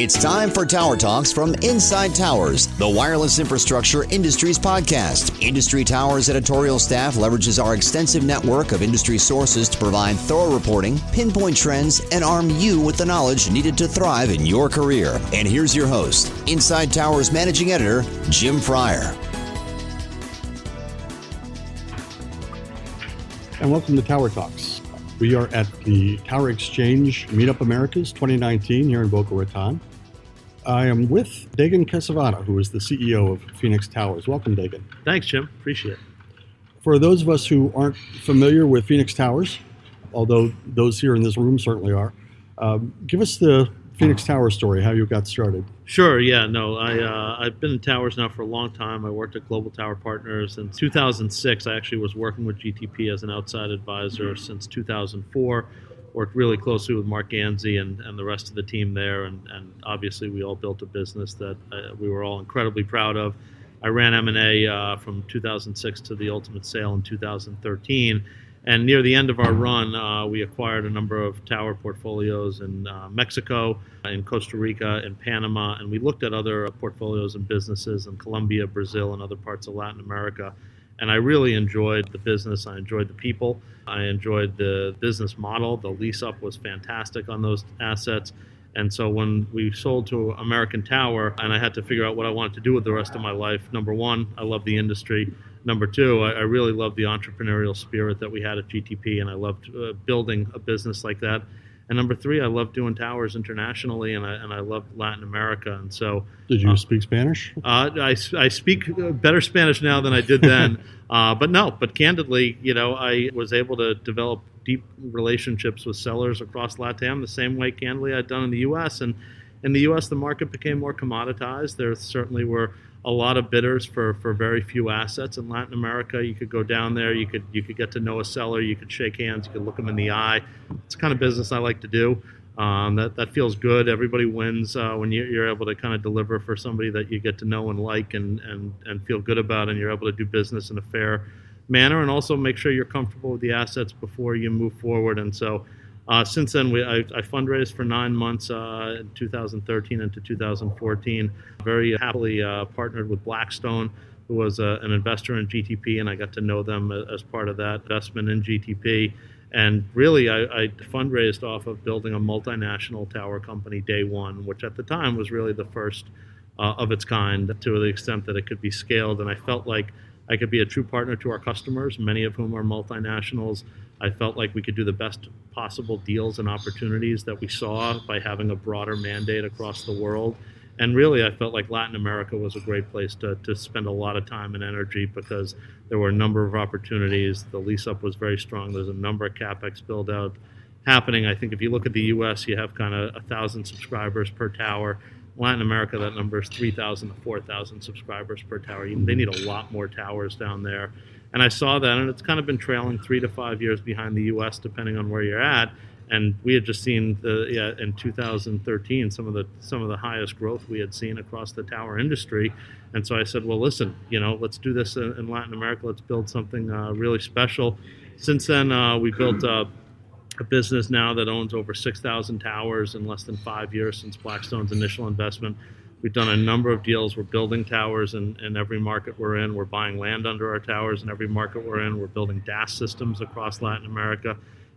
It's time for Tower Talks from Inside Towers, the wireless infrastructure industry's podcast. Industry Towers editorial staff leverages our extensive network of industry sources to provide thorough reporting, pinpoint trends, and arm you with the knowledge needed to thrive in your career. And here's your host, Inside Towers managing editor, Jim Fryer. And welcome to Tower Talks. We are at the Tower Exchange Meetup Americas 2019 here in Boca Raton. I am with Dagan Kasavana, who is the CEO of Phoenix Towers. Welcome, Dagan. Thanks, Jim. Appreciate it. For those of us who aren't familiar with Phoenix Towers, although those here in this room certainly are, um, give us the Phoenix Tower story, how you got started. Sure. Yeah. No. I uh, I've been in towers now for a long time. I worked at Global Tower Partners in 2006. I actually was working with GTP as an outside advisor since 2004. Worked really closely with Mark Ganzi and, and the rest of the team there, and, and obviously we all built a business that uh, we were all incredibly proud of. I ran M&A uh, from 2006 to the ultimate sale in 2013 and near the end of our run, uh, we acquired a number of tower portfolios in uh, Mexico, in Costa Rica, in Panama, and we looked at other portfolios and businesses in Colombia, Brazil, and other parts of Latin America. And I really enjoyed the business. I enjoyed the people. I enjoyed the business model. The lease up was fantastic on those assets. And so when we sold to American Tower, and I had to figure out what I wanted to do with the rest of my life, number one, I love the industry. Number two, I, I really loved the entrepreneurial spirit that we had at GTP, and I loved uh, building a business like that. And number three, I love doing towers internationally, and I and I love Latin America. And so, did you uh, speak Spanish? Uh, I, I speak better Spanish now than I did then. uh, but no, but candidly, you know, I was able to develop deep relationships with sellers across LATAM the same way, candidly, I'd done in the U.S. And in the U.S., the market became more commoditized. There certainly were a lot of bidders for, for very few assets in Latin America. You could go down there, you could you could get to know a seller, you could shake hands, you could look them in the eye. It's the kind of business I like to do. Um, that that feels good. Everybody wins uh, when you, you're able to kind of deliver for somebody that you get to know and like and, and and feel good about, and you're able to do business in a fair manner, and also make sure you're comfortable with the assets before you move forward. And so. Uh, since then, we, I, I, fundraised for nine months uh, in 2013 into 2014. Very happily uh, partnered with Blackstone, who was uh, an investor in GTP, and I got to know them as part of that investment in GTP. And really, I, I fundraised off of building a multinational tower company day one, which at the time was really the first uh, of its kind to the extent that it could be scaled. And I felt like I could be a true partner to our customers, many of whom are multinationals. I felt like we could do the best possible deals and opportunities that we saw by having a broader mandate across the world. And really, I felt like Latin America was a great place to, to spend a lot of time and energy because there were a number of opportunities. The lease up was very strong. There's a number of capex build out happening. I think if you look at the U.S., you have kind of a thousand subscribers per tower. Latin America, that number is 3,000 to 4,000 subscribers per tower. They need a lot more towers down there. And I saw that, and it's kind of been trailing three to five years behind the U.S., depending on where you're at. And we had just seen the yeah, in 2013 some of the some of the highest growth we had seen across the tower industry. And so I said, well, listen, you know, let's do this in, Latin America. Let's build something uh, really special. Since then, uh, we built uh, a business now that owns over 6,000 towers in less than five years since Blackstone's initial investment. We've done a number of deals. We're building towers in, in every market we're in. We're buying land under our towers in every market we're in. We're building DAS systems across Latin America.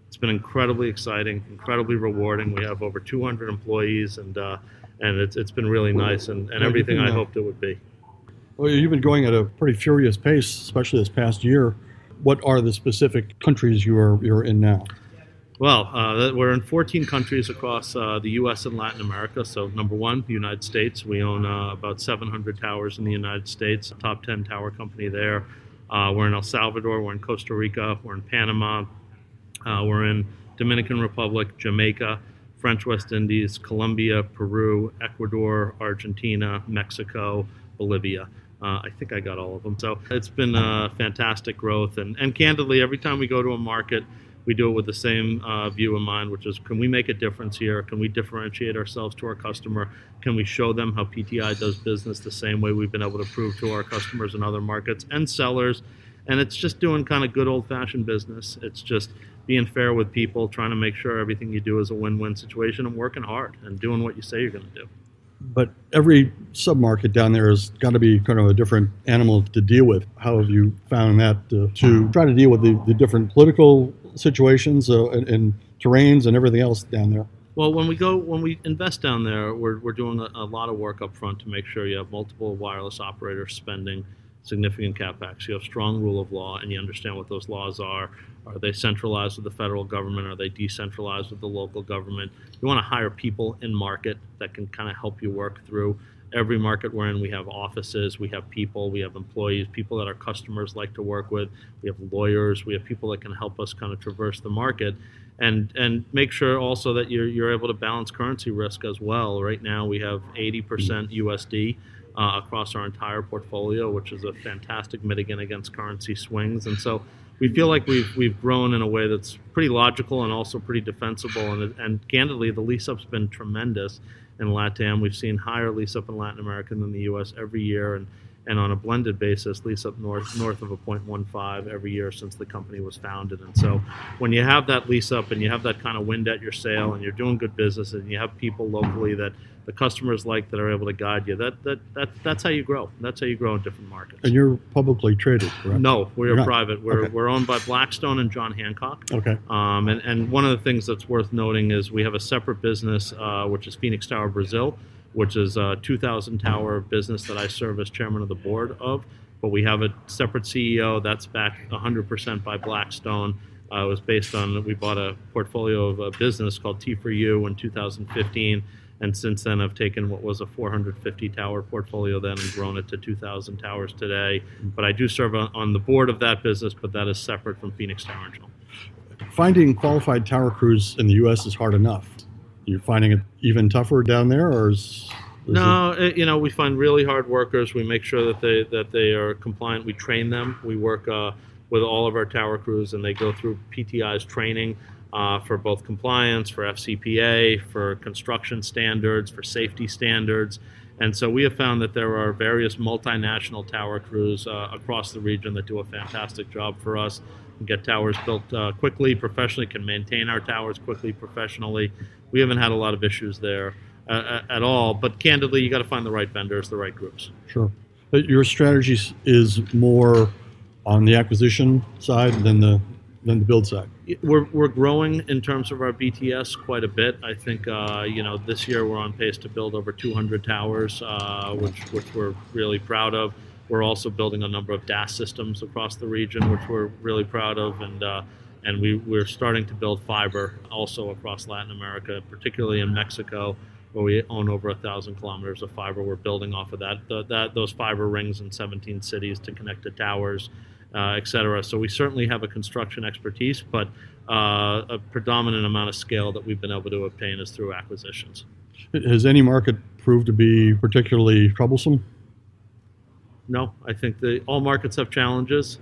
It's been incredibly exciting, incredibly rewarding. We have over 200 employees, and uh, and it's, it's been really nice and, and everything I hoped it would be. Well, you've been going at a pretty furious pace, especially this past year. What are the specific countries you are you're in now? Well, uh, we're in 14 countries across uh, the U.S. and Latin America. So, number one, the United States. We own uh, about 700 towers in the United States, top 10 tower company there. Uh, we're in El Salvador, we're in Costa Rica, we're in Panama, uh, we're in Dominican Republic, Jamaica, French West Indies, Colombia, Peru, Ecuador, Argentina, Mexico, Bolivia. Uh, I think I got all of them. So it's been a fantastic growth. And, and candidly, every time we go to a market, we do it with the same uh, view in mind, which is can we make a difference here? Can we differentiate ourselves to our customer? Can we show them how PTI does business the same way we've been able to prove to our customers in other markets and sellers? And it's just doing kind of good old fashioned business. It's just being fair with people, trying to make sure everything you do is a win win situation, and working hard and doing what you say you're going to do. but every submarket down there has got to be kind of a different animal to deal with. How have you found that uh, to try to deal with the, the different political situations uh, and, and, terrains and everything else down there? Well, when we go, when we invest down there, we're, we're doing a, a lot of work up front to make sure you have multiple wireless operators spending significant capex. You have strong rule of law, and you understand what those laws are. Are they centralized with the federal government? Are they decentralized with the local government? You want to hire people in market that can kind of help you work through every market we're in. We have offices, we have people, we have employees, people that our customers like to work with. We have lawyers, we have people that can help us kind of traverse the market. And, and make sure also that you're, you're able to balance currency risk as well. Right now, we have 80% USD uh, across our entire portfolio, which is a fantastic mitigant against currency swings. And so we feel like we've, we've grown in a way that's pretty logical and also pretty defensible. And, and candidly, the lease up's been tremendous in LATAM. We've seen higher lease up in Latin America than the U.S. every year. And and on a blended basis, lease up north north of a 0.15 every year since the company was founded. And so, when you have that lease up and you have that kind of wind at your sail, and you're doing good business, and you have people locally that the customers like that are able to guide you, that that, that that's how you grow. That's how you grow in different markets. And you're publicly traded, correct? No, we're private. We're okay. we're owned by Blackstone and John Hancock. Okay. Um, and and one of the things that's worth noting is we have a separate business, uh, which is Phoenix Tower Brazil which is a 2,000 tower business that I serve as chairman of the board of. But we have a separate CEO that's backed 100% by Blackstone. Uh, it was based on we bought a portfolio of a business called T4U in 2015, and since then I've taken what was a 450 tower portfolio then and grown it to 2,000 towers today. But I do serve on the board of that business, but that is separate from Phoenix Tower. Finding qualified tower crews in the U.S. is hard enough you're finding it even tougher down there, or is, is no? It, you know, we find really hard workers. We make sure that they that they are compliant. We train them. We work uh, with all of our tower crews, and they go through PTI's training. Uh, for both compliance, for FCPA, for construction standards, for safety standards. And so we have found that there are various multinational tower crews uh, across the region that do a fantastic job for us and get towers built uh, quickly, professionally, can maintain our towers quickly, professionally. We haven't had a lot of issues there uh, at all. But candidly, you got to find the right vendors, the right groups. Sure. But your strategy is more on the acquisition side than the than the build side. We're, we're growing in terms of our BTS quite a bit. I think uh, you know this year we're on pace to build over 200 towers, uh, which which we're really proud of. We're also building a number of DAS systems across the region, which we're really proud of, and uh, and we, we're starting to build fiber also across Latin America, particularly in Mexico, where we own over a thousand kilometers of fiber. We're building off of that, the, that those fiber rings in 17 cities to connect to towers, uh, et cetera. So we certainly have a construction expertise, but uh, a predominant amount of scale that we've been able to obtain is through acquisitions. Has any market proved to be particularly troublesome? No, I think that all markets have challenges.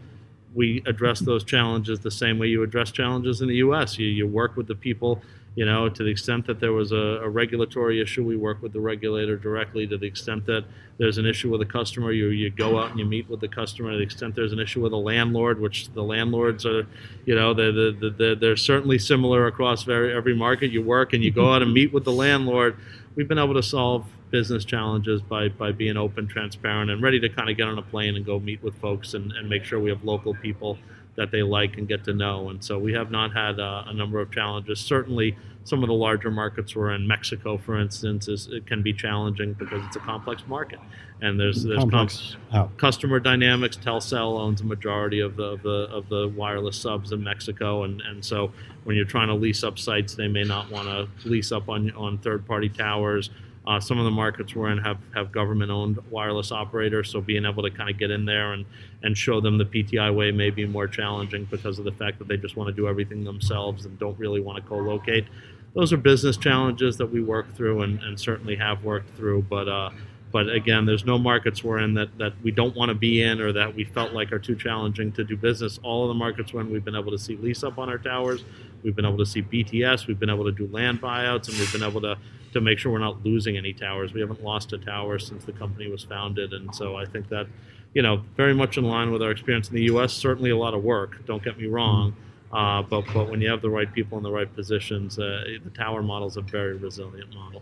We address those challenges the same way you address challenges in the U.S. You, you work with the people, you know, to the extent that there was a, a, regulatory issue, we work with the regulator directly. To the extent that there's an issue with a customer, you, you go out and you meet with the customer. To the extent there's an issue with a landlord, which the landlords are, you know, they're, they're, they're, they're certainly similar across very, every market you work, and you go out and meet with the landlord. We've been able to solve business challenges by, by being open, transparent, and ready to kind of get on a plane and go meet with folks and, and make sure we have local people that they like and get to know. And so we have not had uh, a number of challenges. Certainly, some of the larger markets we're in, Mexico, for instance, is, it can be challenging because it's a complex market. And there's, there's complex com- customer dynamics. Telcel owns a majority of the, of the, of the wireless subs in Mexico. And, and so when you're trying to lease up sites, they may not want to lease up on, on third party towers uh, some of the markets we're in have, have government owned wireless operators, so being able to kind of get in there and, and show them the PTI way may be more challenging because of the fact that they just want to do everything themselves and don't really want to co locate. Those are business challenges that we work through and, and certainly have worked through, but uh, but again, there's no markets we're in that, that we don't want to be in or that we felt like are too challenging to do business. All of the markets we're in, we've been able to see lease up on our towers. We've been able to see BTS. We've been able to do land buyouts, and we've been able to, to make sure we're not losing any towers. We haven't lost a tower since the company was founded. And so I think that, you know, very much in line with our experience in the U.S., certainly a lot of work, don't get me wrong. Uh, but, but when you have the right people in the right positions, uh, the tower model is a very resilient model.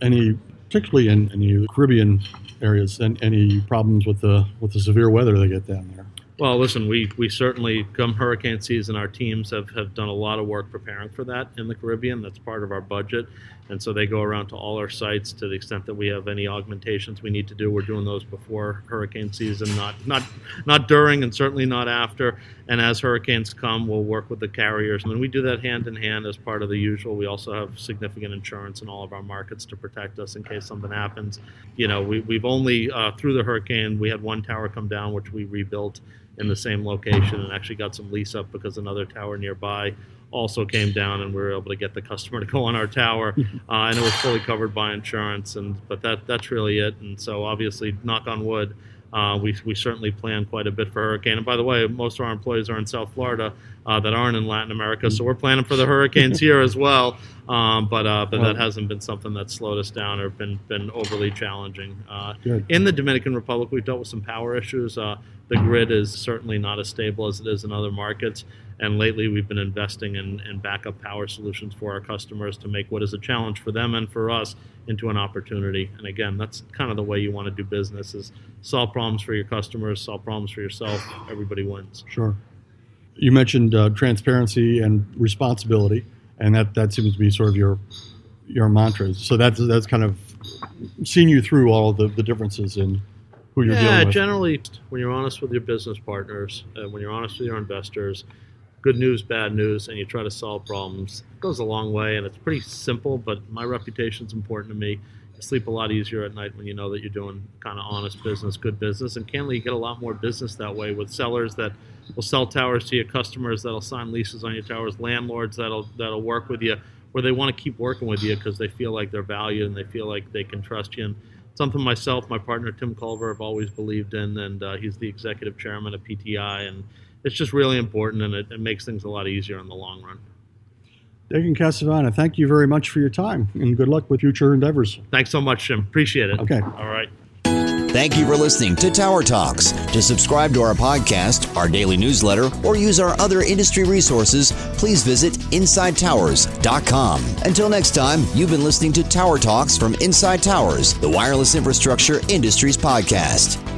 any, particularly in, the Caribbean areas, and any problems with the with the severe weather they get down there? Well, listen, we, we certainly, come hurricane season, our teams have, have done a lot of work preparing for that in the Caribbean. That's part of our budget. And so they go around to all our sites to the extent that we have any augmentations we need to do. We're doing those before hurricane season, not, not, not during and certainly not after. And as hurricanes come, we'll work with the carriers. And we do that hand in hand as part of the usual. We also have significant insurance in all of our markets to protect us in case something happens. You know, we, we've only, uh, through the hurricane, we had one tower come down, which we rebuilt in the same location and actually got some lease up because another tower nearby also came down and we were able to get the customer to go on our tower. Uh, and it was fully covered by insurance and but that that's really it. And so obviously knock on wood uh, we, we certainly plan quite a bit for hurricane. And by the way, most of our employees are in South Florida uh, that aren't in Latin America, so we're planning for the hurricanes here as well. Um, but uh, but that hasn't been something that slowed us down or been been overly challenging. Uh, in the Dominican Republic, we've dealt with some power issues. Uh, the grid is certainly not as stable as it is in other markets. And lately, we've been investing in, in backup power solutions for our customers to make what is a challenge for them and for us into an opportunity. And again, that's kind of the way you want to do business: is solve problems for your customers, solve problems for yourself. Everybody wins. Sure. You mentioned uh, transparency and responsibility, and that, that seems to be sort of your your mantra. So that's that's kind of seen you through all the, the differences in who you're yeah, dealing with. generally, when you're honest with your business partners, and when you're honest with your investors, good news, bad news, and you try to solve problems, it goes a long way. And it's pretty simple, but my reputation is important to me. You sleep a lot easier at night when you know that you're doing kind of honest business, good business. And candidly, you get a lot more business that way with sellers that will sell towers to your customers, that'll sign leases on your towers, landlords that'll that'll work with you, where they want to keep working with you because they feel like they're valued and they feel like they can trust you. And something myself, my partner Tim Culver, have always believed in, and uh, he's the executive chairman of PTI, and it's just really important, and it, it makes things a lot easier in the long run. Dagan Kasavana, thank you very much for your time, and good luck with future endeavors. Thanks so much, Jim. Appreciate it. Okay. All right. Thank you for listening to Tower Talks. To subscribe to our podcast, our daily newsletter, or use our other industry resources, please visit InsideTowers.com. Until next time, you've been listening to Tower Talks from Inside Towers, the wireless infrastructure industries podcast.